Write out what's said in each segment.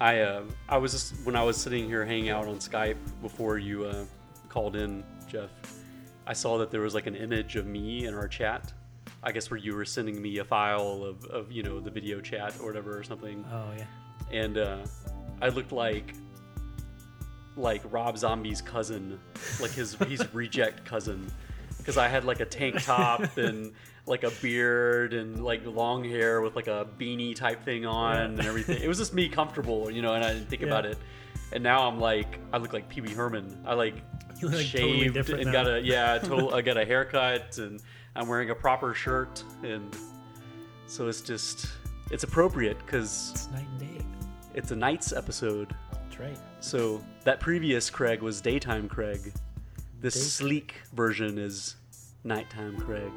I uh, I was just when I was sitting here hanging out on Skype before you uh, called in, Jeff. I saw that there was like an image of me in our chat. I guess where you were sending me a file of, of you know the video chat or whatever or something, Oh yeah. and uh, I looked like like Rob Zombie's cousin, like his his reject cousin, because I had like a tank top and like a beard and like long hair with like a beanie type thing on and everything. It was just me comfortable, you know, and I didn't think Yeah. about it. And now I'm like, I look like Pee Wee Herman. I like totally shaved different and now. got a yeah, total. I got a haircut and I'm wearing a proper shirt, and so it's just it's appropriate because It's night and day. it's a nights episode. That's right. So that previous Craig was daytime Craig. This Day- sleek version is nighttime Craig.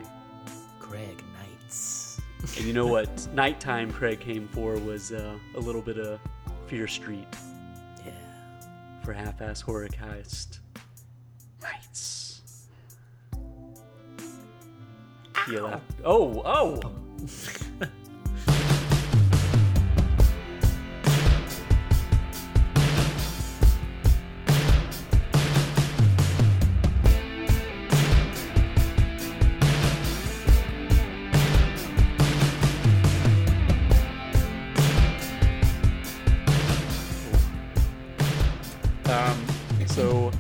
Craig Nights. And you know what nighttime Craig came for was uh, a little bit of Fear Street Yeah. for half-ass horror cast. Nights. Yeah. Oh, oh. so,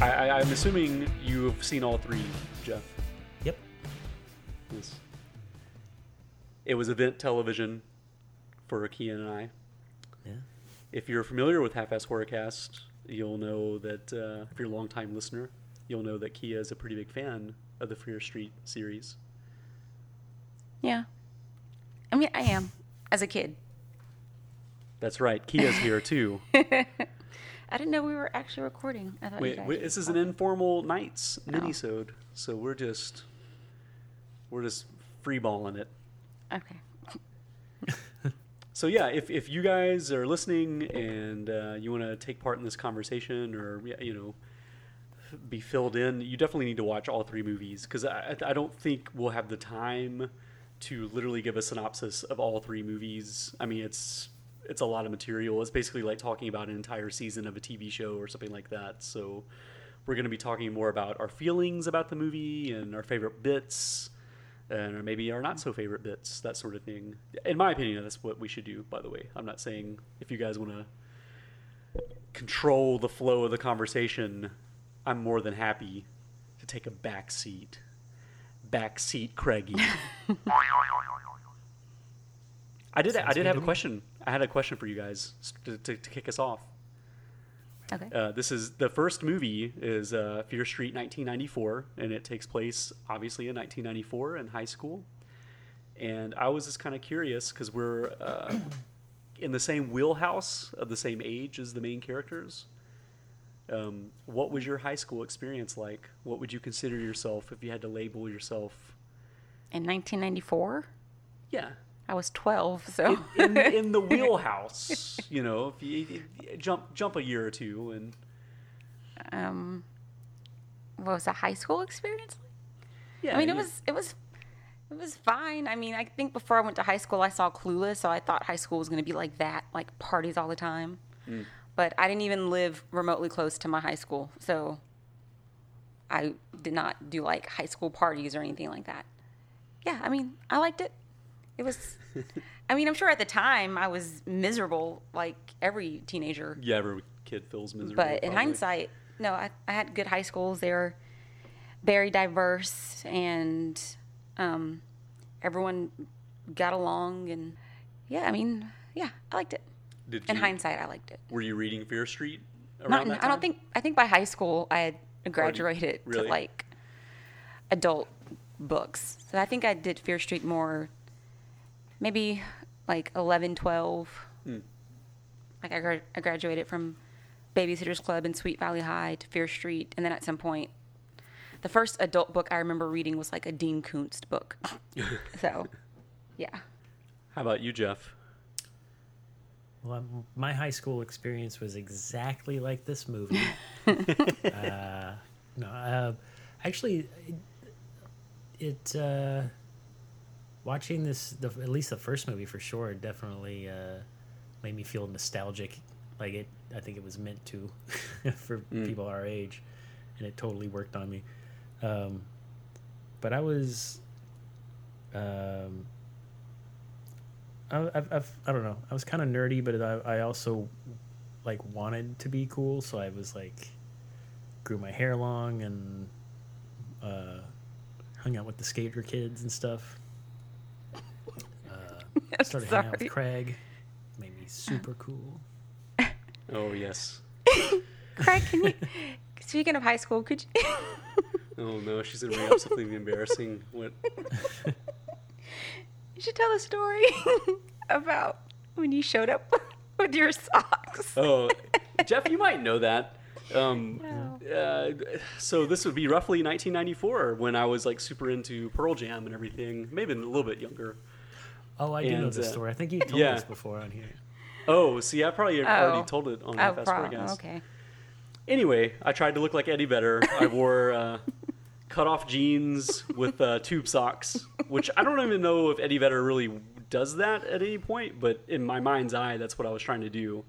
I, I, I'm assuming you've seen all three, Jeff. Yep. Yes. It was event television for Kia and I. Yeah. If you're familiar with Half-Ass Horrorcast, you'll know that uh, if you're a longtime listener, you'll know that Kia is a pretty big fan of the Fear Street series. Yeah. I mean, I am as a kid. That's right, Kia's here too. I didn't know we were actually recording. I thought you Wait, guys wait, were this is an informal nights Oh. minisode, so we're just we're just freeballing it. Okay. So yeah, if, if you guys are listening and uh, you want to take part in this conversation or you know be filled in, you definitely need to watch all three movies because I, I don't think we'll have the time to literally give a synopsis of all three movies. I mean, it's it's a lot of material. It's basically like talking about an entire season of a TV show or something like that. So we're going to be talking more about our feelings about the movie and our favorite bits and maybe our not so favorite bits, that sort of thing. In my opinion, that's what we should do. By the way, I'm not saying if you guys want to control the flow of the conversation, I'm more than happy to take a back seat. Back seat, Craigie. I did. I did have a question. I had a question for you guys to, to, to kick us off. Okay. Uh, this is the first movie is uh, Fear Street 1994, and it takes place obviously in 1994 in high school. And I was just kind of curious because we're uh, in the same wheelhouse of the same age as the main characters. Um, what was your high school experience like? What would you consider yourself if you had to label yourself? In 1994, Yeah, I was 12, so in, in, in the wheelhouse. You know, if you, if you jump jump a year or two, and um, what was a high school experience? yeah, I mean, it was it was it was fine. I mean, I think before I went to high school, I saw Clueless, so I thought high school was going to be like that, like parties all the time. But I didn't even live remotely close to my high school, so I did not do like high school parties or anything like that. Yeah, I mean, I liked it. It was. I mean, I'm sure at the time I was miserable, like every teenager. Yeah, every kid feels miserable. But in probably. hindsight, no, I, I had good high schools. They were very diverse, and um, everyone got along. And yeah, I mean, yeah, I liked it. Did In you- hindsight, I liked it. Were you reading Fear Street? Around Not, I don't think. I think by high school, I had graduated really? to like adult books. So I think I did Fear Street more, maybe like 11, 12. Hmm. Like I, gra- I graduated from Babysitters Club in Sweet Valley High to Fear Street, and then at some point, the first adult book I remember reading was like a Dean Koontz book. so, yeah. How about you, Jeff? Well, um, my high school experience was exactly like this movie. uh, no, uh, actually, it, it uh, watching this, the, at least the first movie for sure, definitely uh, made me feel nostalgic. Like it, I think it was meant to for Mm. people our age, and it totally worked on me. Um, but I was, um, I, I've, I've, I don't know. I was kind of nerdy, but I, I also like wanted to be cool, so I was like grew my hair long and uh, hung out with the skater kids and stuff. Started hanging out with Sorry. Craig. Made me super cool. Oh yes. Craig, can you? Speaking of high school, could you? Oh no, she's gonna bring up something embarrassing. What? You should tell a story about when you showed up with your socks. Oh, Jeff, you might know that. Um, No. uh, so this would be roughly 1994 when I was like super into Pearl Jam and everything. Maybe a little bit younger. Oh, I do know And, this uh, story. I think you told yeah. us before on here. Oh, see, I probably Oh. already told it on Oh, Fast pro- Forward Gas. okay. Anyway, I tried to look like Eddie Vedder. I wore uh, cut off jeans with uh, tube socks, which I don't even know if Eddie Vedder really does that at any point, but in my mind's eye, that's what I was trying to do.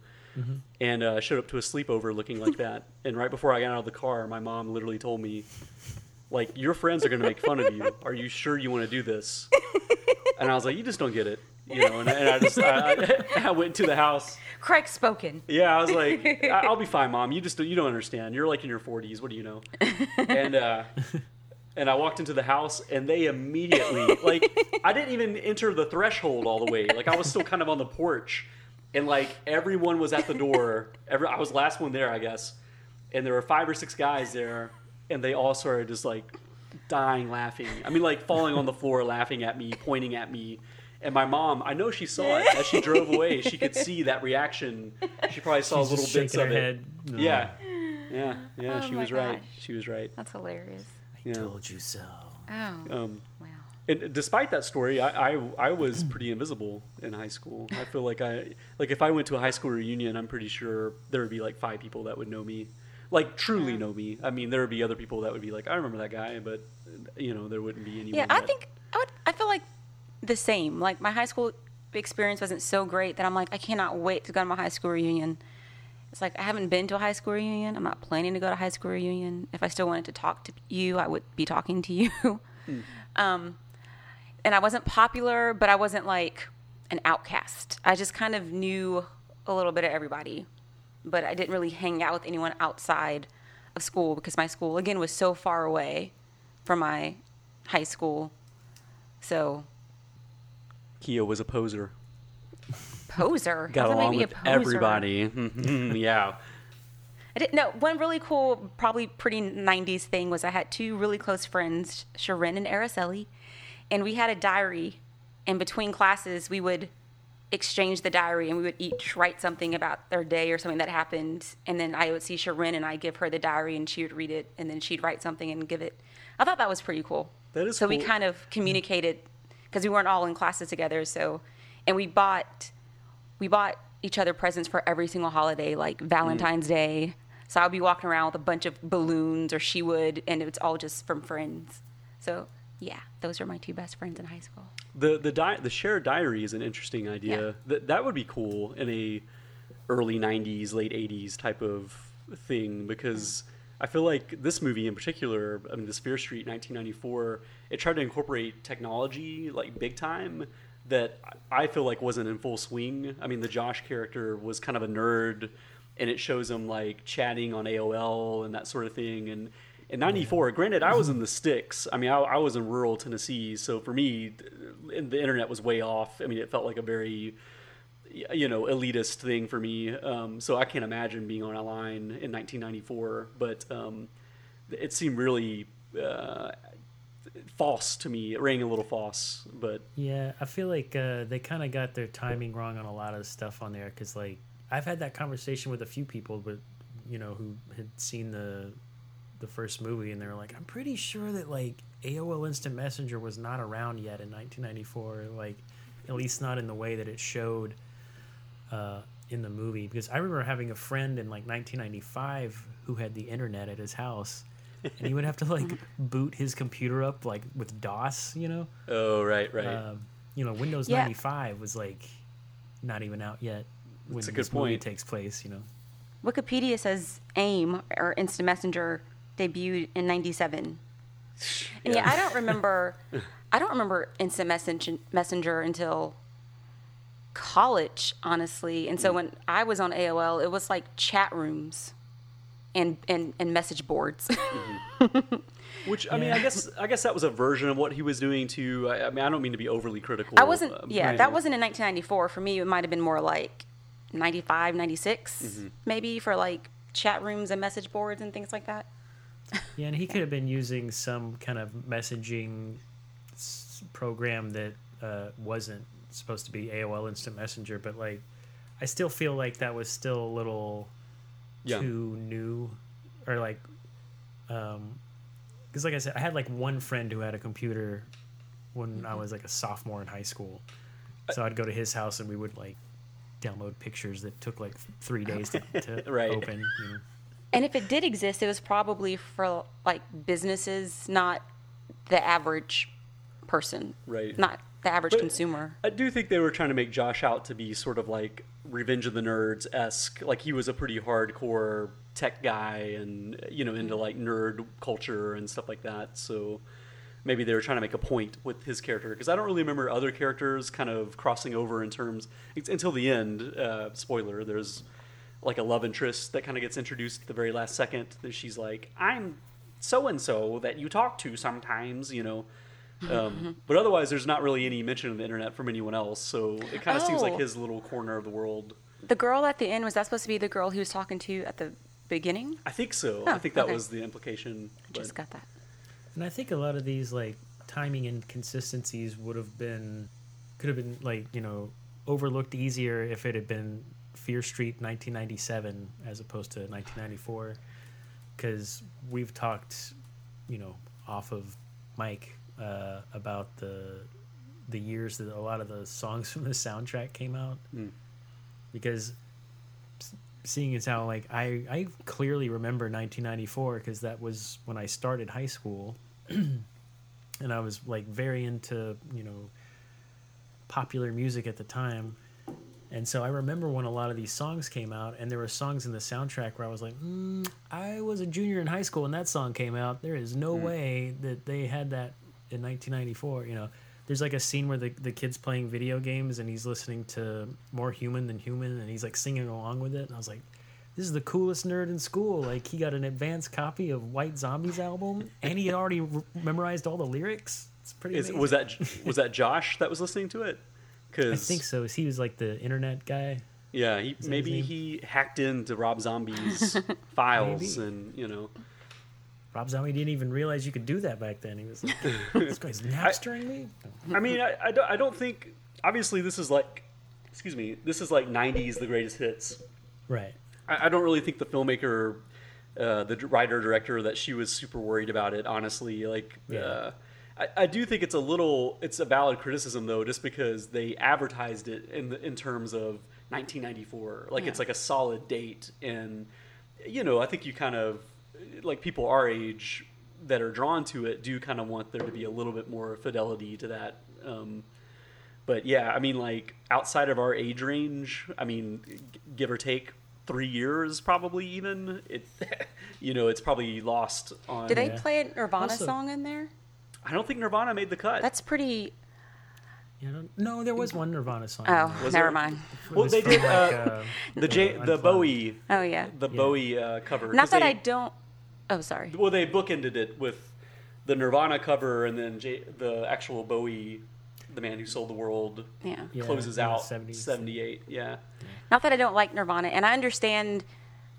And uh, showed up to a sleepover looking like that. And right before I got out of the car, my mom literally told me, like, your friends are going to make fun of you. Are you sure you want to do this? And I was like, you just don't get it. You know, and, and I just, I, I, I went to the house. Craig spoken. Yeah, I was like, I'll be fine, mom. You just you don't understand. You're like in your 40s. What do you know? And uh, and I walked into the house, and they immediately like I didn't even enter the threshold all the way. Like I was still kind of on the porch, and like everyone was at the door. Every I was last one there, I guess, and there were five or six guys there, and they all started just like dying laughing. I mean, like falling on the floor, laughing at me, pointing at me. And my mom, I know she saw it as she drove away. She could see that reaction. She probably saw She's little bits of her it. head. No. Yeah, yeah, yeah. Oh she my was right. She was right. That's hilarious. I Yeah. told you so. Oh, Um, wow. and despite that story, I, I I was pretty invisible in high school. I feel like I like if I went to a high school reunion, I'm pretty sure there would be like five people that would know me, like truly know me. I mean, there would be other people that would be like, I remember that guy, but you know, there wouldn't be anyone. Yeah, I that- think I would. I feel like the same. Like my high school experience wasn't so great that I'm like, I cannot wait to go to my high school reunion. It's like I haven't been to a high school reunion. I'm not planning to go to a high school reunion. If I still wanted to talk to you, I would be talking to you. um, and I wasn't popular, but I wasn't like an outcast. I just kind of knew a little bit of everybody, but I didn't really hang out with anyone outside of school because my school again was so far away from my high school. So Kia was a poser. poser. Got How's along with poser? everybody. yeah. I didn't know. One really cool, probably pretty 90s thing was I had two really close friends, Sharon and Araceli, and we had a diary. And between classes, we would exchange the diary and we would each write something about their day or something that happened. And then I would see Sharon and I give her the diary and she would read it and then she'd write something and give it. I thought that was pretty cool. That is so we kind of communicated because we weren't all in classes together. So, and we bought we bought each other presents for every single holiday, like Valentine's mm. Day. So I'd be walking around with a bunch of balloons, or she would, and it's all just from friends. So yeah, those are my two best friends in high school. The the di- the shared diary is an interesting idea. Yeah. That that would be cool in a early '90s, late '80s type of thing because mm-hmm. I feel like this movie in particular, I mean, the Fear Street 1994, it tried to incorporate technology like big time that I feel like wasn't in full swing. I mean, the Josh character was kind of a nerd, and it shows him like chatting on AOL and that sort of thing. And in '94, granted, I was in the sticks. I mean, I, I was in rural Tennessee, so for me, the internet was way off. I mean, it felt like a very you know elitist thing for me um, so i can't imagine being on a line in 1994 but um, it seemed really uh, false to me it rang a little false but Yeah, I feel like uh, they kind of got their timing wrong on a lot of stuff on there because, like, I've had that conversation with a few people, but you know, who had seen the the first movie, and they were like, "I'm pretty sure that like AOL Instant Messenger was not around yet in 1994, like, at least not in the way that it showed uh, in the movie." Because I remember having a friend in like 1995 who had the internet at his house. and he would have to like boot his computer up like with DOS, you know. oh right right Um, you know, Windows Yeah. 95 was like not even out yet. when That's a this good movie point. takes place. You know. Wikipedia says AIM or Instant Messenger debuted in '97. And yeah, I don't remember. I don't remember Instant Messenger, Messenger until college, honestly. And so when I was on AOL, it was like chat rooms and and, and message boards. Which I mean, I guess I guess that was a version of what he was doing too. I, I mean, I don't mean to be overly critical. I wasn't. um, Yeah, that wasn't in 1994. For me, it might have been more like 95, 96, Mm-hmm. maybe for like chat rooms and message boards and things like that. Yeah, and he could have been using some kind of messaging program that uh, wasn't supposed to be AOL Instant Messenger, but like, I still feel like that was still a little Yeah. too new, or like, um, because like I said, I had like one friend who had a computer when I was like a sophomore in high school, so I'd go to his house and we would like download pictures that took like three days to, to Right. open. You know? And if it did exist, it was probably for like businesses, not the average person, Right. Not the average But- consumer. I do think they were trying to make Josh out to be sort of like Revenge of the Nerds esque. Like he was a pretty hardcore tech guy and you know into like nerd culture and stuff like that. So maybe they were trying to make a point with his character because I don't really remember other characters kind of crossing over in terms it's, until the end. Uh, spoiler: there's like a love interest that kind of gets introduced at the very last second. That she's like, "I'm so and so that you talk to sometimes," you know. Um, but otherwise, there's not really any mention of the internet from anyone else. So it kind of seems like Oh. his little corner of the world. The girl at the end was that supposed to be the girl he was talking to at the beginning? I think so. Oh, I think that okay. was the implication. I just got that. And I think a lot of these like timing inconsistencies would have been could have been like you know overlooked easier if it had been Fear Street 1997 as opposed to 1994 because we've talked you know off of Mike uh, about the the years that a lot of the songs from the soundtrack came out. Mm. because seeing as how like I I clearly remember 1994 because that was when I started high school. And I was like very into you know popular music at the time and so I remember when a lot of these songs came out and there were songs in the soundtrack where I was like mm, I was a junior in high school when that song came out there is no way that they had that in 1994 you know there's like a scene where the, the kid's playing video games and he's listening to more human than human and he's like singing along with it and I was like this is the coolest nerd in school. Like he got an advanced copy of White Zombies album, and he had already re- memorized all the lyrics. It's pretty. Is, was that was that Josh that was listening to it? Because I think so. He was like the internet guy. Yeah, he, maybe he hacked into Rob Zombie's files Maybe. and you know. Rob Zombie didn't even realize you could do that back then. He was like, "This guy's napstering me." I mean, I, I, don't, I don't think. Obviously, this is like, excuse me, this is like '90s, the greatest hits. Right. I, I don't really think the filmmaker, uh, the writer director, that she was super worried about it. Honestly, like, Yeah. uh, I, I do think it's a little, it's a valid criticism though, just because they advertised it in the, in terms of 1994, like it's like a solid date, and you know, I think you kind of like people our age that are drawn to it do kind of want there to be a little bit more fidelity to that. Um, but yeah, I mean, like outside of our age range, I mean, g- give or take three years, probably even it, you know, it's probably lost on. Did they Yeah. play a Nirvana Also- song in there? I don't think Nirvana made the cut. That's pretty. You know, no, there was one Nirvana song. Oh, Was never there? mind. Well, they did like, uh, uh, the J, the Unplugged. Bowie, Oh yeah. the Yeah. Bowie uh, cover. Not that they- I don't. Oh, sorry. Well, they bookended it with the Nirvana cover, and then J, the actual Bowie, the man who sold the world, Yeah. Yeah, closes in the out 70s. '78. Yeah. Not that I don't like Nirvana, and I understand.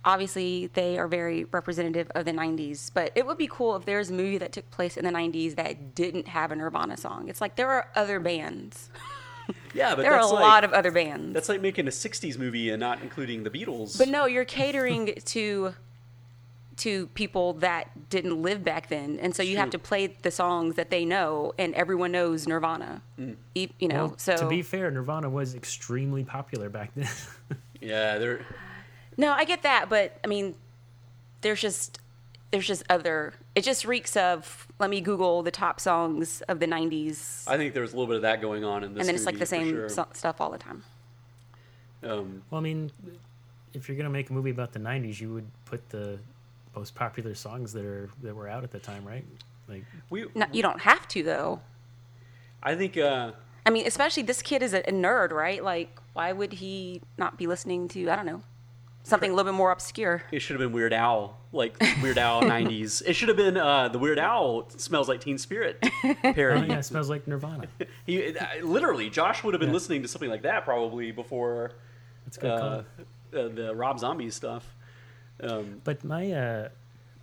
Obviously, they are very representative of the '90s, but it would be cool if there's a movie that took place in the '90s that didn't have a Nirvana song. It's like there are other bands. Yeah, but there are a like, lot of other bands. That's like making a '60s movie and not including the Beatles. But no, you're catering to to people that didn't live back then, and so you have to play the songs that they know, and everyone knows Nirvana. Mm. You know, Well, so to be fair, Nirvana was extremely popular back then. Yeah, they're. No, I get that, but I mean, there's just there's just other. It just reeks of. Let me Google the top songs of the '90s, I think there's a little bit of that going on in this. and then it's like the same sure. so- stuff all the time. Um, Well, I mean, if you're gonna make a movie about the '90s, you would put the most popular songs that are that were out at the time, right? Like, we, No, you don't have to though. I think, uh, I mean, especially this kid is a, a nerd, right? Like, why would he not be listening to I don't know something a little bit more obscure? it should have been Weird Owl, like Weird Owl '90s. It should have been uh, the Weird Owl "Smells Like Teen Spirit" oh yeah, it smells like Nirvana. He it- I- literally, Josh would have been Yeah. listening to something like that probably before That's good uh, uh, the Rob Zombie stuff. Um, But my uh,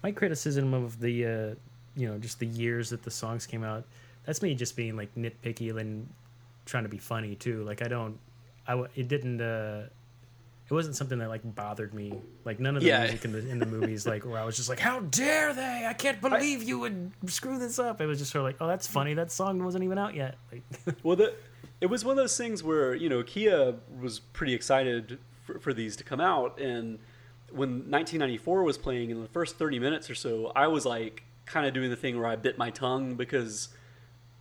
my criticism of the uh, you know just the years that the songs came out, that's me just being like nitpicky and trying to be funny too. Like I don't, I it didn't. It wasn't something that like bothered me. Like none of the Yeah. music in the in the movies, like where I was just like, "How dare they? I can't believe you would screw this up." It was just sort of like, "Oh, that's funny. That song wasn't even out yet." Like, Well, the, it was one of those things where you know Kia was pretty excited for, for these to come out, and when 1994 was playing in the first 30 minutes or so, I was like kind of doing the thing where I bit my tongue because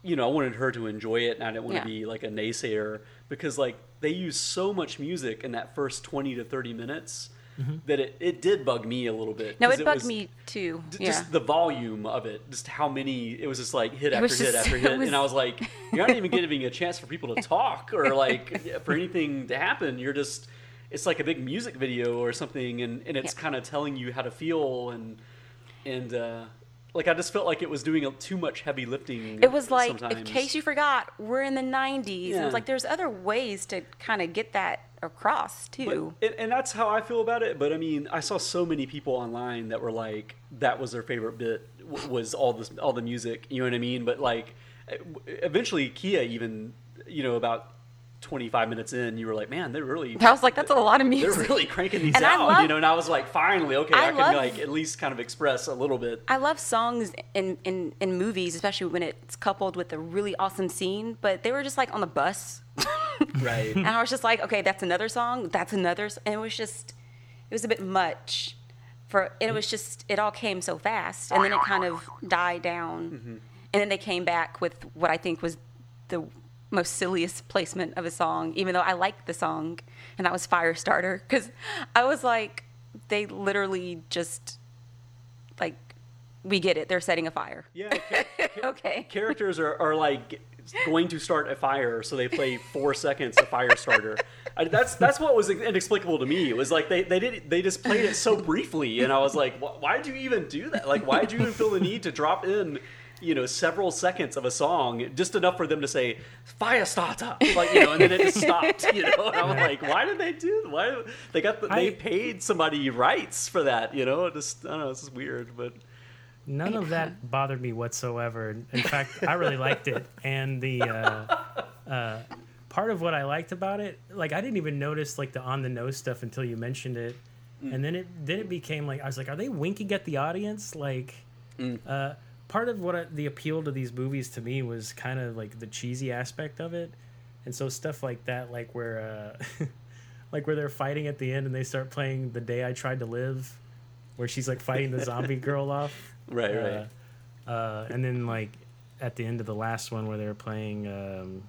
you know I wanted her to enjoy it, and I didn't want Yeah. to be like a naysayer because like they use so much music in that first 20 to 30 minutes. That it, it did bug me a little bit. No, it bugged was- me too. Yeah. just the volume of it, just how many it was just like hit after was hit just- after hit, was- and I was like, you're not even giving a chance for people to talk or like for anything to happen. You're just, it's like a big music video or something, and and it's Yeah. kind of telling you how to feel and and uh, like I just felt like it was doing a, too much heavy lifting. It was like, sometimes. in case you forgot, we're in the 90s. And it was like, there's other ways to kind of get that across, too. But, and, and that's how I feel about it. But I mean, I saw so many people online that were like, that was their favorite bit was all this, all the music. You know what I mean? But like, eventually, Kia even, you know, about twenty five minutes in, you were like, man, they're really. I was like, that's a lot of music. They're really cranking these And out, love- you know. And I was like, finally, okay, I, I can love- like at least kind of express a little bit. I love songs in, in, in movies, especially when it's coupled with a really awesome scene. But they were just like on the bus. Right. and I was just like, okay, that's another song. That's another. And it was just, it was a bit much. For it was just, it all came so fast, and then it kind of died down, mm-hmm. and then they came back with what I think was the most silliest placement of a song, even though I liked the song, and that was Firestarter, because I was like, they literally just, like, we get it. They're setting a fire. Yeah. Okay. characters are, are like going to start a fire, so they play four seconds of fire starter. I, that's that's what was inexplicable to me. It was like they, they did they just played it so briefly, and I was like, why did you even do that? Like, why did you even feel the need to drop in? You know, several seconds of a song, just enough for them to say "fire starter," like you know, and then it just stopped. You know, and I'm like, why did they do? Why they got the, they I- paid somebody rights for that? You know, just I don't know, it's just weird, but None of that bothered me whatsoever. In fact, I really liked it. And the uh, uh, part of what I liked about it, like I didn't even notice like the on the nose stuff until you mentioned it, and then it then it became like I was like, are they winking at the audience? Like, uh, part of what I, the appeal to these movies to me was kind of like the cheesy aspect of it, and so stuff like that, like where. Uh, Like where they're fighting at the end and they start playing "The Day I Tried to Live," where she's like fighting the zombie girl off. right, Uh, right. uh, and then like at the end of the last one where they were playing um,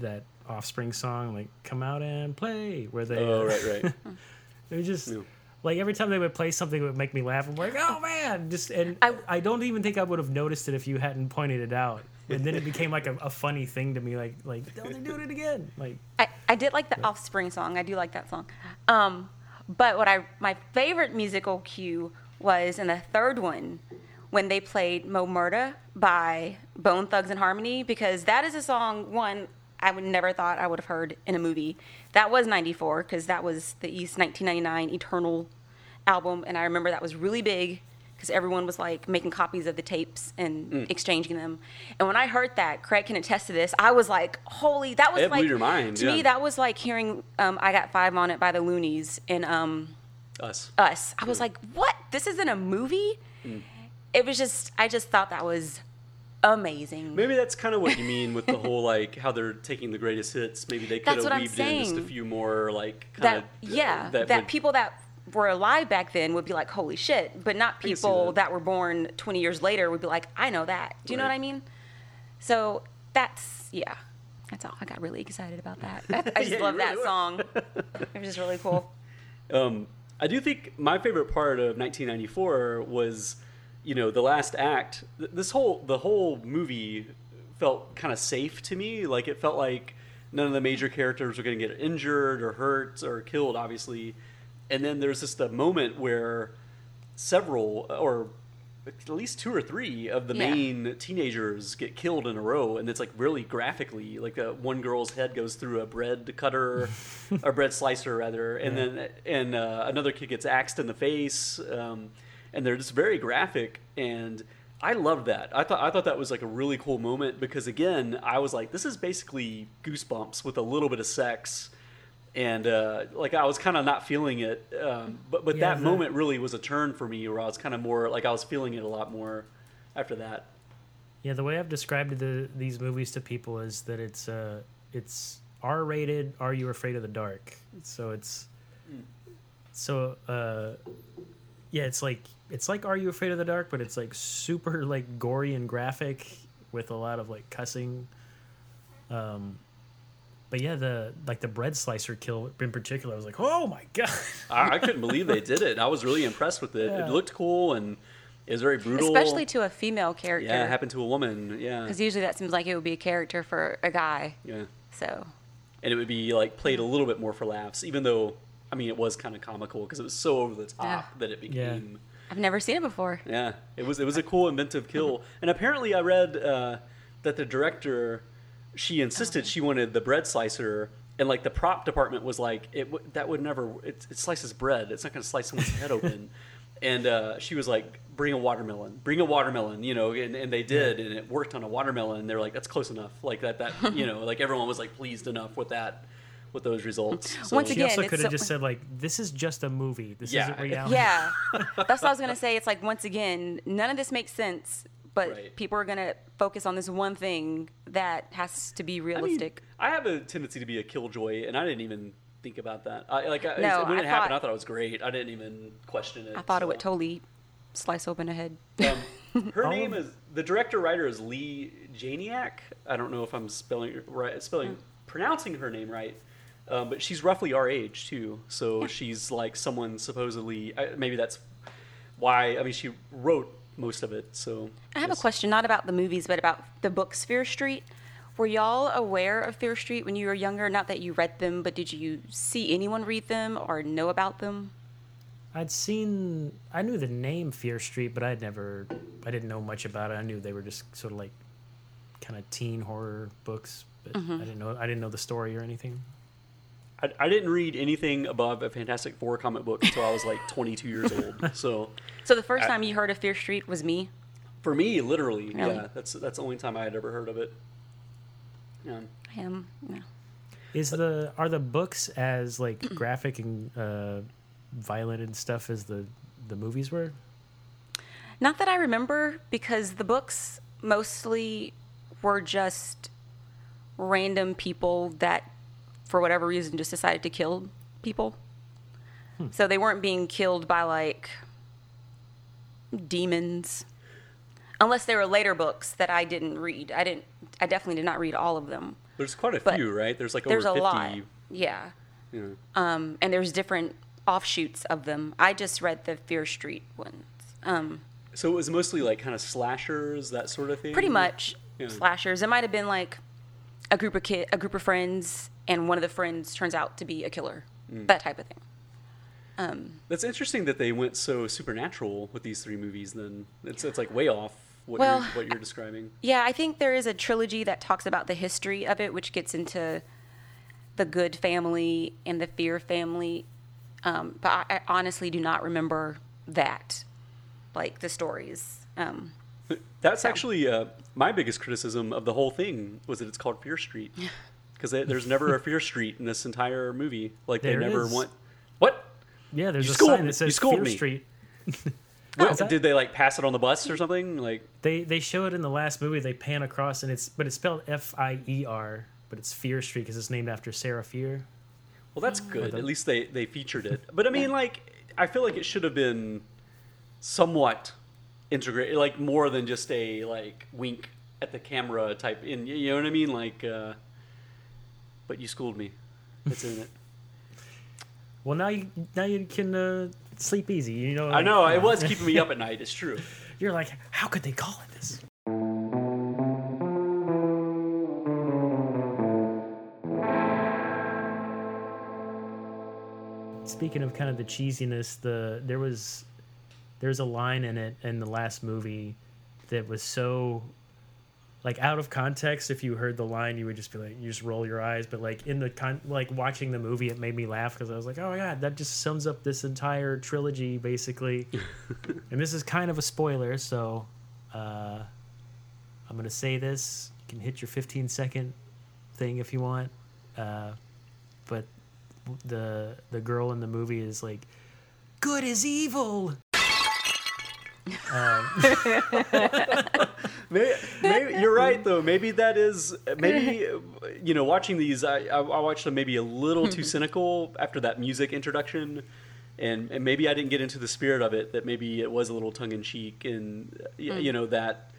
that Offspring song, like "Come Out and Play," where they Oh, uh, right, right. it was just Yeah. Like every time they would play something that would make me laugh. I'm like, oh man, just and I, I- don't even think I would have noticed it if you hadn't pointed it out. And then it became like a, a funny thing to me, like like oh, they're doing it again, like I, I did like the Offspring song. I do like that song. Um, but what I my favorite musical cue was in the third one when they played Mo Murda by Bone Thugs-n-Harmony because that is a song one I would never thought I would have heard in a movie. That was 94 because that was the East 1999 Eternal album and I remember that was really big because everyone was like making copies of the tapes and exchanging them. And when I heard that, Craig can attest to this. I was like, "Holy!" That was It blew like your mind, to yeah. me. That was like hearing um, "I Got Five on It" by the Luniz in um, Us. Us. I was like, "What? This isn't a movie." Mm. It was just. I just thought that was amazing. Maybe that's kind of what you mean with the whole like how they're taking the greatest hits. Maybe they could That's have weaved in just a few more like kind that of yeah, that, would- people that were alive back then would be like, "Holy shit!" But not people that. that. were born 20 years later would be like, "I know that." Do you know what I mean? So that's yeah. That's all. I got really excited about that. I just Yeah, love really that were. song. It was just really cool. Um, I do think my favorite part of 1994 was, you know, the last act. Th- This whole the whole movie felt kind of safe to me. Like it felt like none of the major characters were going to get injured or hurt or killed, obviously. And then there's just a moment where several or at least two or three of the Yeah. main teenagers get killed in a row and it's like really graphically like uh, one girl's head goes through a bread cutter or bread slicer rather and Yeah. then and uh, another kid gets axed in the face um, and they're just very graphic and I loved that. I thought I thought that was like a really cool moment because again, I was like, this is basically Goosebumps with a little bit of sex, and uh, like I was kind of not feeling it. Um, but but Yeah, that the- moment really was a turn for me, where I was kind of more like I was feeling it a lot more after that. Yeah, the way I've described the, these movies to people is that it's uh, it's R rated. Are you afraid of the dark? So it's so uh, yeah, it's like it's like Are you afraid of the dark, but it's like super like gory and graphic with a lot of like cussing. Um, but yeah, the like the bread slicer kill in particular, I was like, oh my god. I, I couldn't believe they did it. I was really impressed with it. Yeah. It looked cool and it was very brutal. Especially to a female character. yeah, it happened to a woman. Yeah, Because usually that seems like it would be a character for a guy. yeah. So and it would be like played a little bit more for laughs, even though I mean it was kind of comical because it was so over the top Yeah. that it Yeah. I've never seen it before. Yeah, it was it was a cool inventive kill, and apparently I read uh, that the director she insisted she wanted the bread slicer, and like the prop department was like it w- that would never it, it slices bread, it's not going to slice someone's head open, and uh, she was like bring a watermelon, bring a watermelon, you know, and, and they did, and it worked on a watermelon. And they were like that's close enough, like that that you know like everyone was like pleased enough with that with those results. So, Once She also could have so- just said like, "This is just a movie. This Yeah. isn't reality." Yeah, that's what I was gonna say. It's like once again, none of this makes sense, but Right. people are gonna focus on this one thing that has to be I mean, realistic. I have a tendency to be a killjoy, and I didn't even think about that. I, like, I, No, when I it happened, I thought it was great. I didn't even question it. I thought it would totally slice open a head. Um, her All name is the director writer is Leigh Janiak. I don't know if I'm spelling right, spelling Hmm. pronouncing her name right, um, but she's roughly our age too. So she's like someone supposedly. I- Maybe that's why. I mean, she wrote most of it. So I have a question, not about the movies, but about the books Fear Street. Were y'all aware of Fear Street when you were younger? Not that you read them, but did you see anyone read them or know about them? I'd seen, I knew the name Fear Street, but I'd never, I didn't know much about it. I knew they were just sort of like kind of teen horror books, but Mm-hmm. I didn't know, I didn't know the story or anything. I, I didn't read anything above a Fantastic Four comic book until I was like 22 years old. So So the first I- time you heard of Fear Street was me. for me, literally, Really? yeah, that's that's the only time I had ever heard of it. Yeah. Him. No. Is the are the books as like graphic and uh, violent and stuff as the the movies were? Not that I remember, because the books mostly were just random people that, for whatever reason, just decided to kill people. So they weren't being killed by like demons, unless they were later books that I didn't read. I didn't. I definitely did not read all of them. There's quite a But few, right? There's like There's over a 50. lot. Yeah. Know. Um, and there's different offshoots of them. I just read the Fear Street ones. Um, So it was mostly like kind of slashers, that sort of thing. pretty much Yeah. slashers. It might have been like a group of kid, a group of friends, and one of the friends turns out to be a killer. Mm. That type of thing. Um, That's interesting that they went so supernatural with these three movies. Then it's it's like way off what Well- you're, what you're describing. yeah, I think there is a trilogy that talks about the history of it, which gets into the Good family and the Fear family. Um, but I, I honestly do not remember that, like the stories. Um, That's So- actually uh, my biggest criticism of the whole thing was that it's called Fear Street because there's never a Fear Street in this entire movie. Like There they never is. want. What? Yeah, there's You a sign me- that says Fear me. Street. What- did they like pass it on the bus or something? Like They they show it in the last movie. They pan across and it's but it's spelled F I E R, but it's Fear Street because it's named after Sarah Fier. Well, that's good. the- At least they they featured it. But I mean, like, I feel like it should have been somewhat integrated, like more than just a like wink at the camera type. In you know what I mean? Like, uh, but you schooled me. It's in it. Well, now you now you can uh, sleep easy. You know. I know it was keeping me up at night. It's true. You're like, how could they call it this? Speaking of kind of the cheesiness, the there was there's a line in it in the last movie that was so like out of context. If you heard the line you would just be like you just roll your eyes. But like in the con like watching the movie it made me laugh because i was like oh my god that just sums up this entire trilogy basically. And this is kind of a spoiler so uh i'm gonna say this. You can hit your 15 second thing if you want uh but the the girl in the movie is like good is evil Um, maybe, maybe you're right though. Maybe that is maybe you know watching these. I I, I watched them maybe a little too cynical after that music introduction, and and maybe I didn't get into the spirit of it. That maybe it was a little tongue in cheek, and y mm. you know that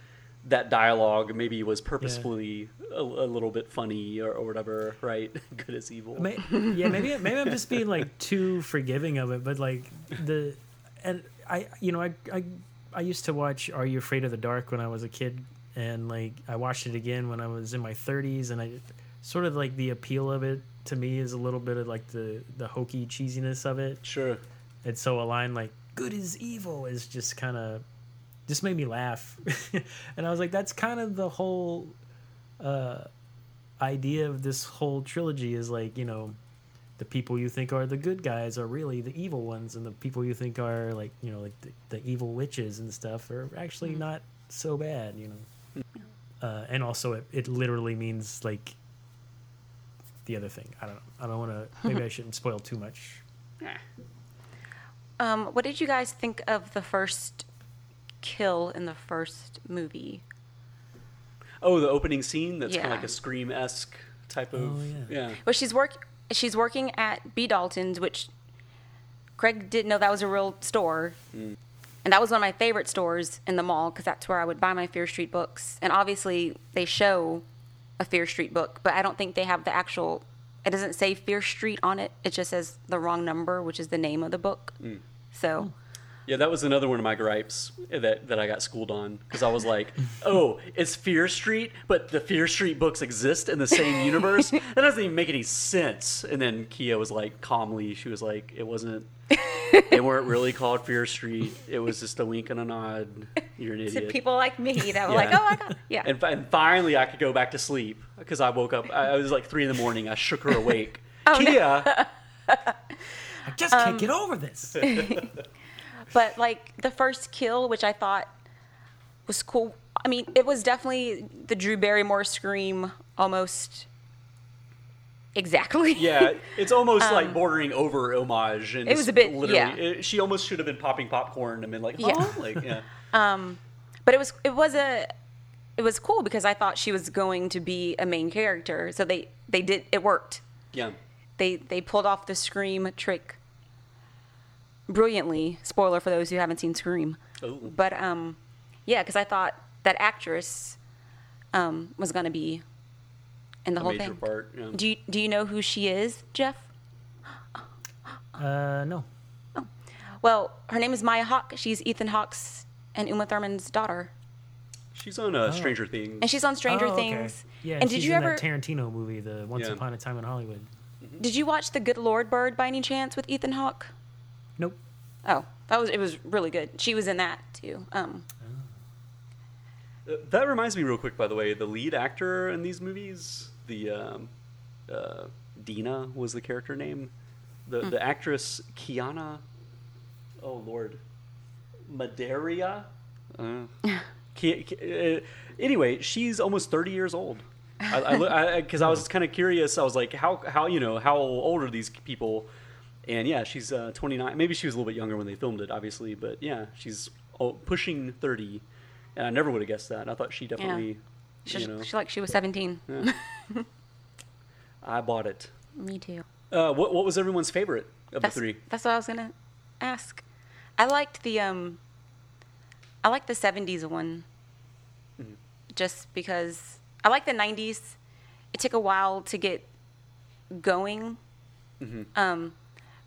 that dialogue maybe was purposefully a, a little bit funny or, or whatever. Right? Good as evil. May, yeah, maybe maybe I'm just being like too forgiving of it, but like the and I you know I I I used to watch Are You Afraid of the Dark when I was a kid, and like I watched it again when I was in my 30s, and I sort of like the appeal of it to me is a little bit of like the the hokey cheesiness of it, Sure. and so a line like "good is evil" is just kind of just made me laugh, and I was like, that's kind of the whole uh, idea of this whole trilogy is like you know the people you think are the good guys are really the evil ones and the people you think are like you know like the, the evil witches and stuff are actually not so bad you know uh, and also it, it literally means like the other thing i don't know i don't want to maybe i shouldn't spoil too much Um, what did you guys think of the first kill in the first movie? Oh, the opening scene that's kind of like a scream esque type of Oh, yeah. yeah. Well, she's work. She's working at B Dalton's, which Craig didn't know that was a real store, and that was one of my favorite stores in the mall because that's where I would buy my Fear Street books. And obviously, they show a Fear Street book, but I don't think they have the actual. It doesn't say Fear Street on it. It just says the wrong number, which is the name of the book. Hmm. So. Yeah, that was another one of my gripes that, that I got schooled on because I was like, "Oh, it's Fear Street, but the Fear Street books exist in the same universe. that doesn't even make any sense." And then Kia was like, calmly, she was like, "It wasn't. they weren't really called Fear Street. It was just a wink and a nod. You're an To idiot." people like me that were Yeah. like, "Oh my god, yeah." And, and finally, I could go back to sleep because I woke up. I, I was like three in the morning. I shook her awake. Oh, Kia, i just can't um, get over this But like the first kill, which I thought was cool. I mean, it was definitely the Drew Barrymore scream almost exactly. yeah, it's almost like bordering over homage. And Um, It was a bit- literally, yeah. it- she almost should have been popping popcorn and been like, Yeah. huh? like yeah. but it was it was a it was cool because I thought she was going to be a main character. So they they did it worked. Yeah. They they pulled off the scream trick brilliantly. Spoiler for those who haven't seen Scream. Oh. But um yeah, cuz I thought that actress um was going to be in the A whole major thing. part. Yeah. Do you, do you know who she is, Jeff? uh no Well, her name is Maya Hawke. She's Ethan Hawke's and Uma Thurman's daughter, She's on uh, Stranger Things. and she's on Stranger Oh, okay. Things. yeah and she's did you in ever that tarantino movie the once Yeah. upon a time in hollywood did you watch The Good Lord Bird by any chance with Ethan Hawke? Nope Oh, that was it was really good. She was in that too. Um, Uh, that reminds me, real quick, by the way, the lead actor in these movies, the um, uh, Dina was the character name. The Hmm. the actress Kiana, oh lord, Madeira. Uh, Ki- Ki- uh, anyway, she's almost thirty years old. I because I, because I, was kind of curious. I was like, how how you know how old are these people? And yeah, she's uh, 29. Maybe she was a little bit younger when they filmed it, obviously, but yeah, she's oh, pushing 30. And I never would have guessed that. I thought she definitely, she, you know, she like she was 17. I bought it. Me too. Uh, what what was everyone's favorite of That's the three? that's what I was gonna ask. I liked the um. I like the 70s one. Mm-hmm. Just because I like the 90s. It took a while to get going. Mm-hmm. Um,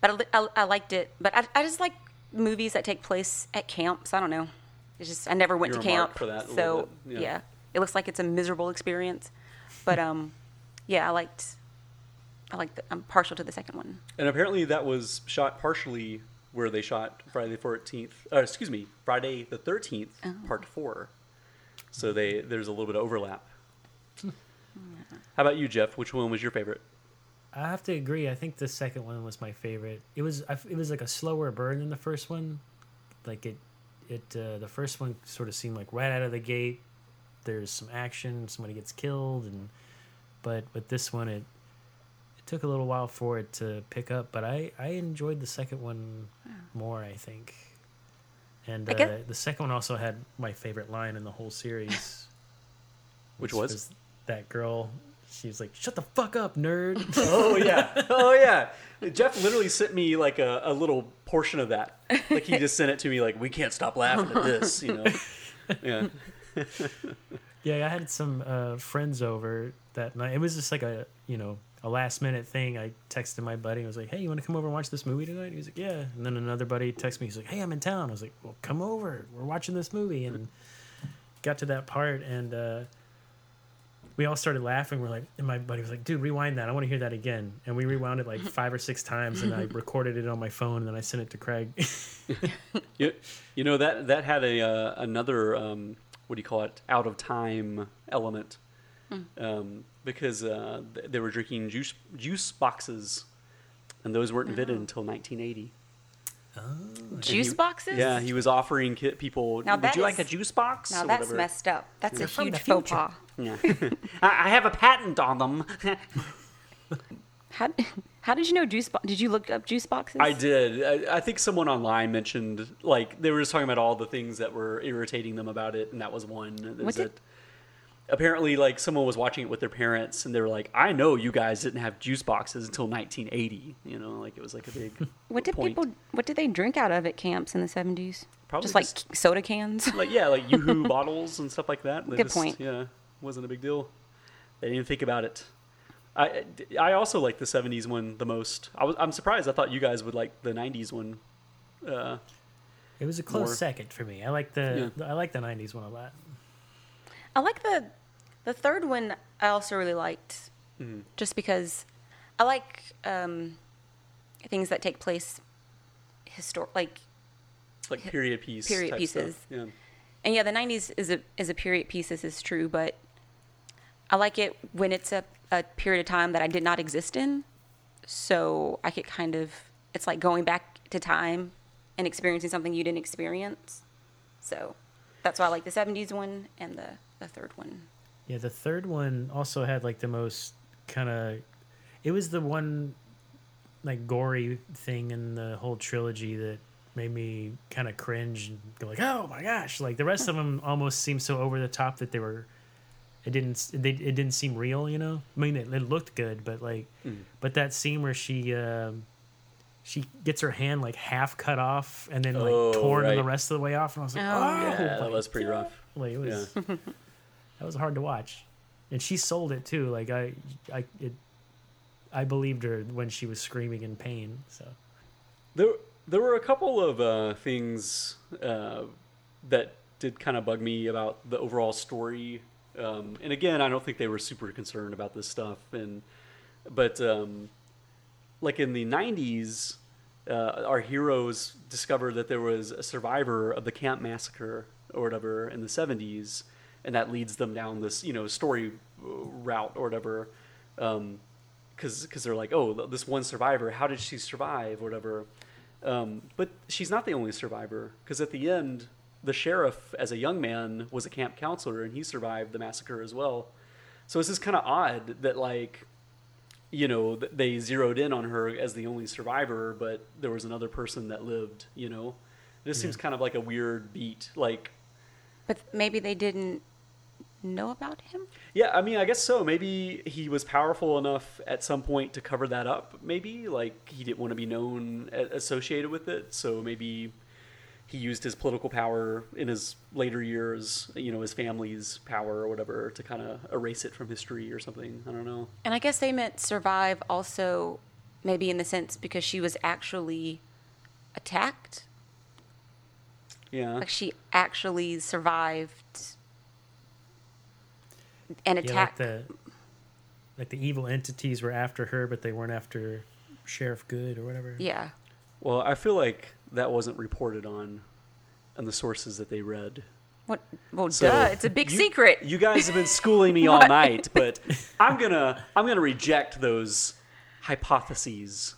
but I, I, I liked it. But I, I just like movies that take place at camps. I don't know. It's just I never went You're to camp, for that a so yeah. yeah. it looks like it's a miserable experience. But um, yeah, I liked. I like. The, I'm partial to the second one. And apparently that was shot partially where they shot Friday the Fourteenth. Uh, excuse me, Friday the Thirteenth, Oh. Part Four. So they there's a little bit of overlap. How about you, Jeff? Which one was your favorite? I have to agree. I think the second one was my favorite. It was it was like a slower burn than the first one. Like it it uh, the first one sort of seemed like right out of the gate. There's some action, somebody gets killed, and but with this one it it took a little while for it to pick up. But I I enjoyed the second one more. I think. And I uh, guess- the second one also had my favorite line in the whole series, Which was? that girl. She was like, "Shut the fuck up, nerd." Oh yeah, oh yeah. Jeff literally sent me like a, a little portion of that. Like he just sent it to me like we can't stop laughing at this, you know. Yeah. Yeah, I had some uh, friends over that night. It was just like a you know a last minute thing. I texted my buddy. I was like, "Hey, you want to come over and watch this movie tonight?" He was like, "Yeah." And then another buddy texted me. He's like, "Hey, I'm in town." I was like, "Well, come over. We're watching this movie." And got to that part, and uh, we all started laughing. We're like, and my buddy was like, "Dude, rewind that. I want to hear that again." And we rewound it like five or six times, and I recorded it on my phone, and then I sent it to Craig. You, you know that that had a uh, another um, what do you call it out of time element um, because uh, they were drinking juice juice boxes and those weren't invented until 1980. Oh, juice he- boxes. Yeah, he was offering ki- people. Now Would that you like a juice box? Now that's whatever. messed up. That's They're a huge faux pas. Yeah, I I have a patent on them. How, how did you know juice? Bo- did you look up juice boxes? I did. I, I think someone online mentioned like they were just talking about all the things that were irritating them about it, and that was one. Is What did- that apparently, like someone was watching it with their parents, and they were like, "I know you guys didn't have juice boxes until 1980." You know, like it was like a big. What did point. people? What did they drink out of at camps in the seventies? Probably just like soda cans. like yeah, like YooHoo bottles and stuff like that. They Good just- point. Yeah, wasn't a big deal. They didn't think about it. I I also like the '70s one the most. I was I'm surprised. I thought you guys would like the '90s one. Uh, it was a close More. second for me. I like the I like the '90s one a lot. I like the the third one. I also really liked, Mm-hmm. just because I like um, things that take place histor like like period piece. Period pieces. Yeah. and yeah, the '90s is a is a period piece. This is true, but I like it when it's a, a period of time that I did not exist in. So I could kind of it's like going back to time and experiencing something you didn't experience. So that's why I like the '70s one and the the third one. Yeah, the third one also had like the most kind of. It was the one, like gory thing in the whole trilogy that made me kind of cringe and go like, "Oh my gosh!" Like the rest of them almost seemed so over the top that they were. It didn't. They, it didn't seem real, you know. I mean, it, it looked good, but like, but that scene where she. Um, she gets her hand like half cut off and then like Oh, torn right. the rest of the way off, and I was like, Oh, "Oh, Yeah, that was pretty rough. Like it was that was hard to watch, and she sold it too. Like I, I, it, I believed her when she was screaming in pain. So There, there were a couple of uh, things uh, that did kind of bug me about the overall story. Um, and again, I don't think they were super concerned about this stuff. And but um, like in the '90s, uh, our heroes discovered that there was a survivor of the camp massacre or whatever in the '70s, and that leads them down this you know story uh, route or whatever. Um, because because they're like, oh, this one survivor, how did she survive, or whatever. Um, but she's not the only survivor, because at the end, the sheriff, as a young man, was a camp counselor, and he survived the massacre as well. So it's just kind of odd that like, you know, they zeroed in on her as the only survivor, but there was another person that lived. You know, this just seems kind of like a weird beat. Like, But maybe they didn't know about him. Yeah, I mean, I guess so. Maybe he was powerful enough at some point to cover that up. Maybe like he didn't want to be known associated with it, so maybe he used his political power in his later years, you know, his family's power or whatever, to kind of erase it from history or something. I don't know. And I guess they meant survive also, maybe in the sense because she was actually attacked. Yeah. Like she actually survived an Yeah, like attack. the like the evil entities were after her, but they weren't after Sheriff Goode or whatever. yeah. Well, I feel like that wasn't reported on in the sources that they read. What? Well, So duh. It's a big you- secret. You guys have been schooling me all night, but I'm gonna I'm gonna reject those hypotheses.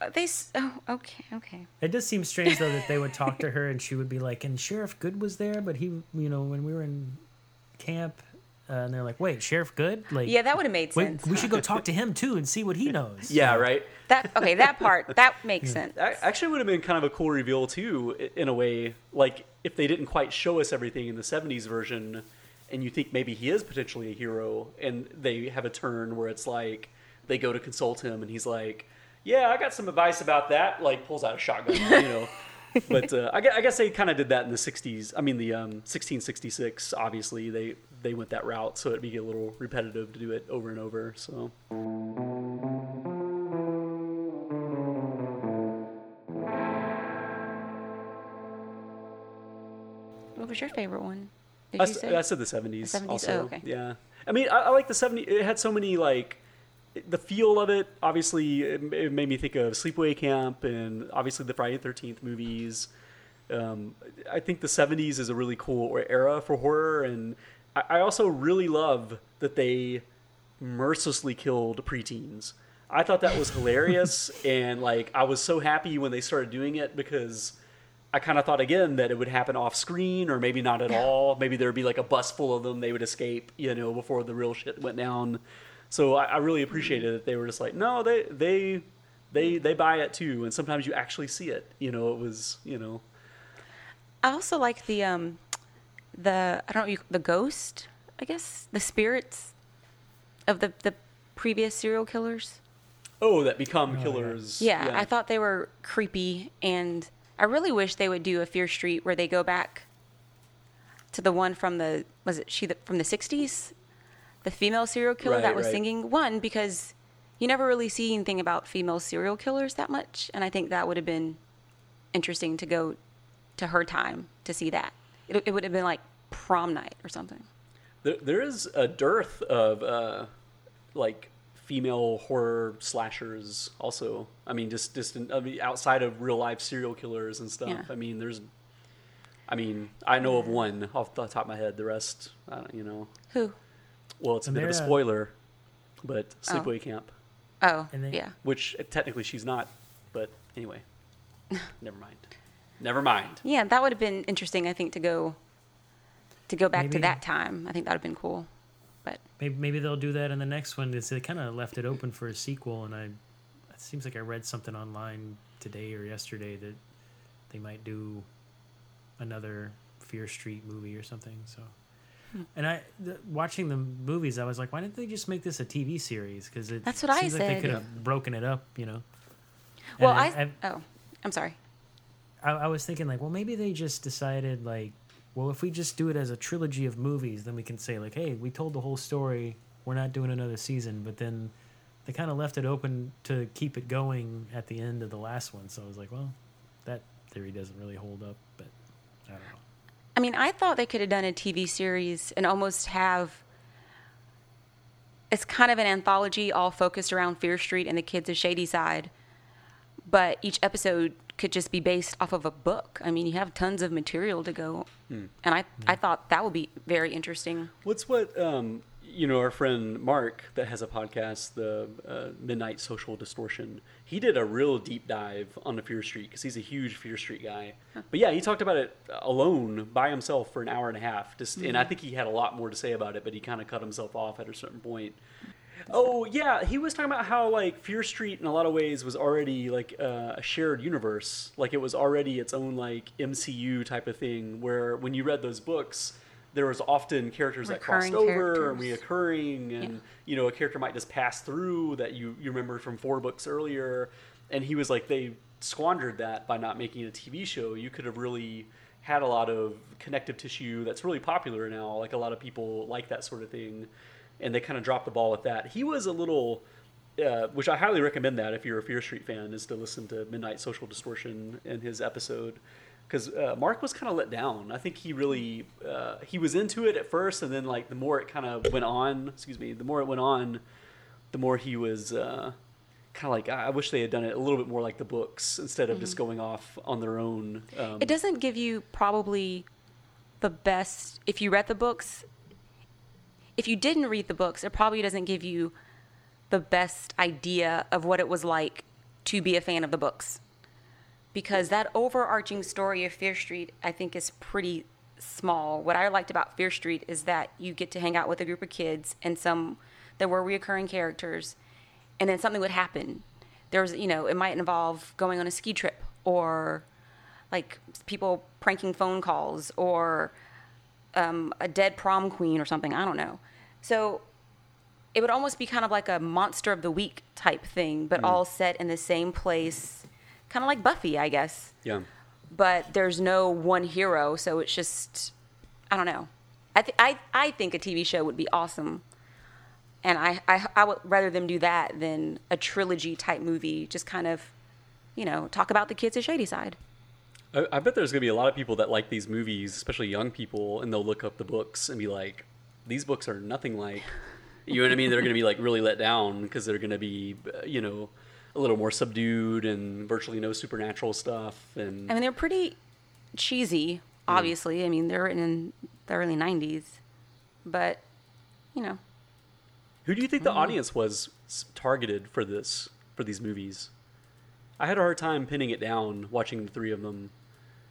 Uh, they. Oh, okay. Okay. It does seem strange though that they would talk to her and she would be like, "And Sheriff Goode was there, but he, you know, when we were in camp, uh, and they're like, wait, Sheriff Goode, like, Yeah, that would have made wait, sense. we should go talk to him too and see what he knows." Yeah, right. That okay. That part that makes sense. That actually would have been kind of a cool reveal too, in a way. Like if they didn't quite show us everything in the '70s version, and you think maybe he is potentially a hero, and they have a turn where it's like they go to consult him, and he's like, "Yeah, I got some advice about that." Like pulls out a shotgun, you know. but uh, I, I guess they kind of did that in the '60s. I mean, the um, 1666. Obviously, they they went that route, so it'd be a little repetitive to do it over and over. So. What was your favorite one? I? I said the seventies. 70s? Also, Oh, okay. yeah. I mean, I, I like the seventies. It had so many like the feel of it. Obviously, it, it made me think of Sleepaway Camp and obviously the Friday the Thirteenth movies. Um, I think the seventies is a really cool era for horror, and I, I also really love that they mercilessly killed preteens. I thought that was hilarious, and like I was so happy when they started doing it because I kind of thought again that it would happen off screen, or maybe not at all. Maybe there'd be like a bus full of them; they would escape, you know, before the real shit went down. So I, I really appreciated that they were just like, no, they they they they buy it too, and sometimes you actually see it. You know, it was you know, I also like the um, the I don't know you- the ghost. I guess the spirits of the the previous serial killers. oh, that become yeah. killers. Yeah, I thought they were creepy, and I really wish they would do a Fear Street where they go back to the one from the was it she the, from the '60s, the female serial killer Right, that was right. singing. One because you never really see anything about female serial killers that much, and I think that would have been interesting to go to her time to see that. It, it would have been like prom night or something. There, there is a dearth of uh, like female horror slashers. Also, I mean, just just in, I mean, outside of real life serial killers and stuff. Yeah. I mean, there's. I mean, I know of one off the top of my head. The rest, I don't, you know. Who? Well, it's a And bit of a spoiler, but Oh. Sleepaway Camp, Oh, And they- yeah. which uh, technically she's not, but anyway, never mind. Never mind. Yeah, that would have been interesting. I think to go to go back to that time. I think that would have been cool. But Maybe, maybe they'll do that in the next one. They kind of left it open for a sequel, and I. It seems like I read something online today or yesterday that they might do another Fear Street movie or something. So. And I the, watching the movies, I was like, why didn't they just make this a TV series? Because it That's what I seems like they could have broken it up, you know. well, And I, I've- oh, I'm sorry. I, I was thinking like, well, maybe they just decided like, well, if we just do it as a trilogy of movies, then we can say like, hey, we told the whole story. We're not doing another season, but then they kind of left it open to keep it going at the end of the last one. So I was like, well, that theory doesn't really hold up, but I don't know. I mean, I thought they could have done a TV series and almost have. It's kind of an anthology, all focused around Fear Street and the kids of Shady Side, but each episode could just be based off of a book. I mean, you have tons of material to go, and I I thought that would be very interesting. What's what um, you know? Our friend Mark that has a podcast, the uh, Midnight Social Distortion. He did a real deep dive on the Fear Street because he's a huge Fear Street guy. But yeah, he talked about it alone by himself for an hour and a half. Just and I think he had a lot more to say about it, but he kind of cut himself off at a certain point. Oh yeah, he was talking about how like Fear Street in a lot of ways was already like uh, a shared universe, like it was already its own like MCU type of thing. Where when you read those books, there was often characters that crossed Recurring over and reoccurring, and Yeah. you know a character might just pass through that you you remember from four books earlier. And he was like they squandered that by not making a TV show. You could have really had a lot of connective tissue that's really popular now. Like a lot of people like that sort of thing, and they kind of dropped the ball with that. He was a little, uh, which I highly recommend that if you're a Fear Street fan, is to listen to Midnight Social Distortion in his episode. Because uh, Mark was kind of let down. I think he really uh, he was into it at first, and then like the more it kind of went on, excuse me, the more it went on, the more he was uh, kind of like I wish they had done it a little bit more like the books instead of just going off on their own. Um, It doesn't give you probably the best if you read the books. If you didn't read the books, it probably doesn't give you the best idea of what it was like to be a fan of the books. Because that overarching story of Fear Street, I think, is pretty small. What I liked about Fear Street is that you get to hang out with a group of kids and some there were reoccurring characters, and then something would happen. There was, you know, it might involve going on a ski trip or like people pranking phone calls or um, a dead prom queen or something. I don't know. So it would almost be kind of like a monster of the week type thing, but all set in the same place, kind of like Buffy, I guess. yeah. But there's no one hero, so it's just I don't know. I th- I I think a TV show would be awesome. And I, I I would rather them do that than a trilogy type movie. Just kind of, you know, talk about the kids at Shady Side. I, I bet there's gonna be a lot of people that like these movies, especially young people, and they'll look up the books and be like, "These books are nothing like." You know what I mean? They're gonna be like really let down because they're gonna be, uh, you know, a little more subdued and virtually no supernatural stuff. And I mean, they're pretty cheesy, hmm. obviously. I mean, they're written in the early 90s. But, you know, who do you think the audience was targeted for this for these movies? I had a hard time pinning it down watching the three of them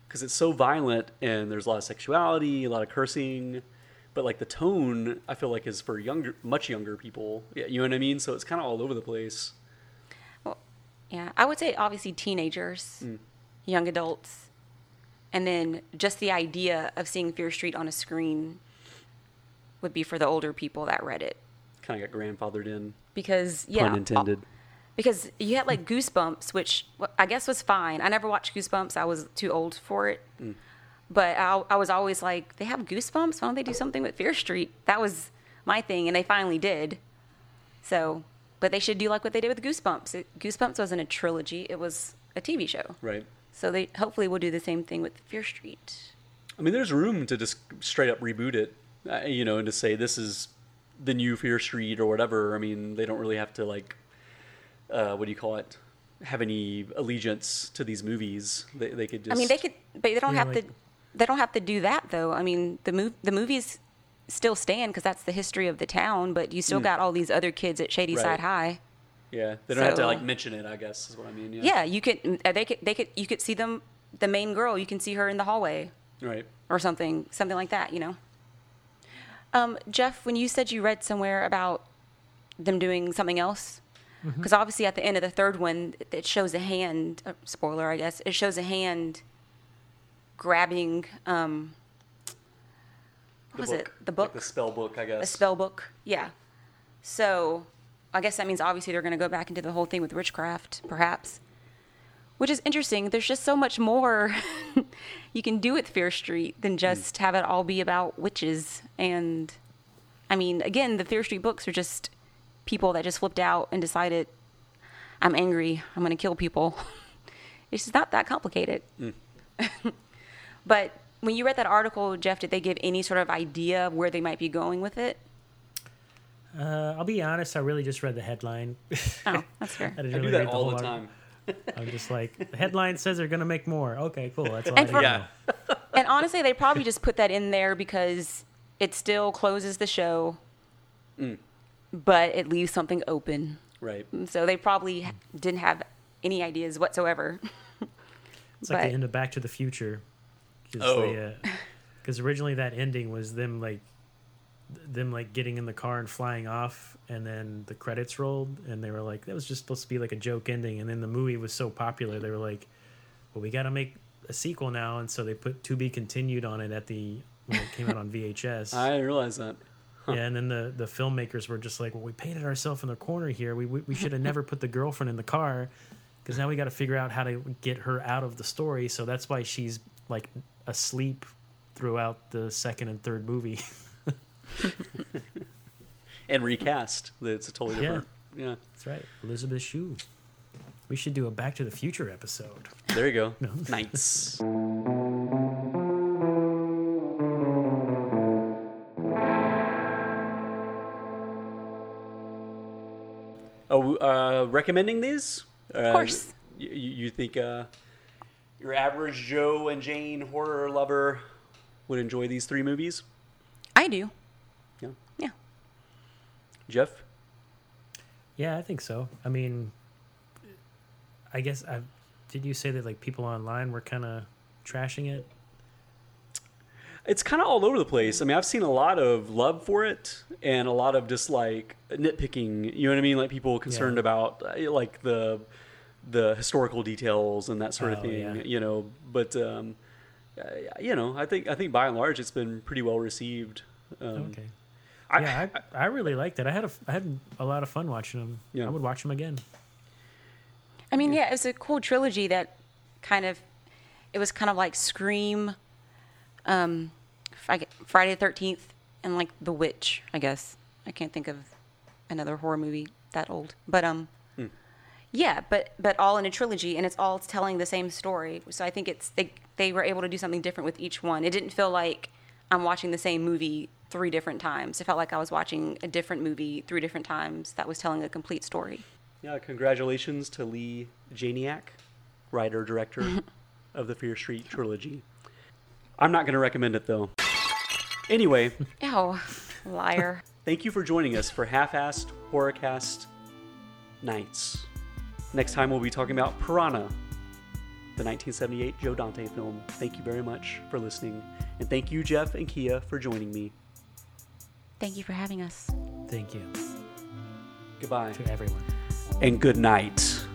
because it's so violent and there's a lot of sexuality, a lot of cursing, but like the tone I feel like is for younger, much younger people. Yeah, you know what I mean. So it's kind of all over the place. Yeah, I would say obviously teenagers, mm. young adults, and then just the idea of seeing Fear Street on a screen would be for the older people that read it. Kind of got grandfathered in, Because, yeah. pun intended. because you had like Goosebumps, which I guess was fine. I never watched Goosebumps. I was too old for it. Mm. But I, I was always like, they have Goosebumps. Why don't they do something with Fear Street? That was my thing, and they finally did. So, but they should do like what they did with Goosebumps. It, Goosebumps wasn't a trilogy; it was a TV show. Right. So they hopefully will do the same thing with Fear Street. I mean, there's room to just straight up reboot it, uh, you know, and to say this is the new Fear Street or whatever. I mean, they don't really have to like, uh, what do you call it? Have any allegiance to these movies? They, they could just. I mean, they could, but they don't have like- to. They don't have to do that though. I mean, the mov- the movies still stand because that's the history of the town. But you still got all these other kids at Shady Right. Side High. Yeah, they don't have to like mention it. I guess is what I mean. Yeah. Yeah, you could. uh, They could. They could. You could see them. The main girl. You can see her in the hallway Right. or something. Something like that. You know. Um, Jeff, when you said you read somewhere about them doing something else, because obviously at the end of the third one, it- it shows a hand. Uh, spoiler, I guess. It shows a hand grabbing. Um, what was book. it? The Like book. the spell book, I guess. a spell book. Yeah. So I guess that means obviously they're going to go back into the whole thing with witchcraft, perhaps. Which is interesting. There's just so much more you can do with Fear Street than hmm. just have it all be about witches. And I mean, again, the Fear Street books are just people that just flipped out and decided, I'm angry, I'm going to kill people. it's just not that complicated. Hmm. but when you read that article, Jeff, did they give any sort of idea of where they might be going with it? Uh, I'll be honest. I really just read the headline. Oh, that's fair. I, didn't really I do that read the all the article. time. I'm just like the headline says they're gonna make more. Okay, cool. That's all I And need for- to Yeah. know. And honestly, they probably just put that in there because it still closes the show, but it leaves something open. Right. So they probably ha- didn't have any ideas whatsoever. It's like But- the end of Back to the Future. Oh. Because uh, originally that ending was them like them like getting in the car and flying off, and then the credits rolled, and they were like, that was just supposed to be like a joke ending, and then the movie was so popular, they were like, well, we got to make a sequel now, and so they put to be continued on it at the when it came out on VHS. I didn't realize that. Yeah, and then the, the filmmakers were just like, well, we painted ourselves in the corner here. We, we, we should have never put the girlfriend in the car because now we got to figure out how to get her out of the story. So that's why she's like asleep throughout the second and third movie. and recast. It's a totally different. Yeah. That's right, Elizabeth Shue. We should do a Back to the Future episode. There you go. Nice. Oh, uh, recommending these? Uh, Of course. You, you think uh, your average Joe and Jane horror lover would enjoy these three movies? I do. Yeah. Yeah. Jeff? Yeah, I think so. I mean, I guess I did. You say that like people online were kind of trashing it. It's kind of all over the place. I mean, I've seen a lot of love for it and a lot of just like nitpicking. You know what I mean? Like people concerned Yeah. about uh, like the the historical details and that sort of Oh, thing. yeah. You know, but um, uh, you know, I think I think by and large it's been pretty well received. Um, Okay. I, yeah, I, I really liked it. I had a I had a lot of fun watching them. Yeah. I would watch them again. I mean, yeah, it was a cool trilogy that kind of, it was kind of like Scream, um, Friday the Thirteenth, and like The Witch. I guess I can't think of another horror movie that old, but um, yeah, but but all in a trilogy, and it's all telling the same story. So I think it's they they were able to do something different with each one. It didn't feel like I'm watching the same movie three different times. It felt like I was watching a different movie three different times that was telling a complete story. yeah, congratulations to Leigh Janiak, writer director of the Fear Street trilogy. I'm not going to recommend it though. Anyway, Oh, liar. Thank you for joining us for Half-Assed Horrorcast Nights. Next time we'll be talking about Piranha, the 1978 Joe Dante film. Thank you very much for listening, and thank you, Jeff and Kia, for joining me. Thank you for having us. Thank you Goodbye to everyone. and good night.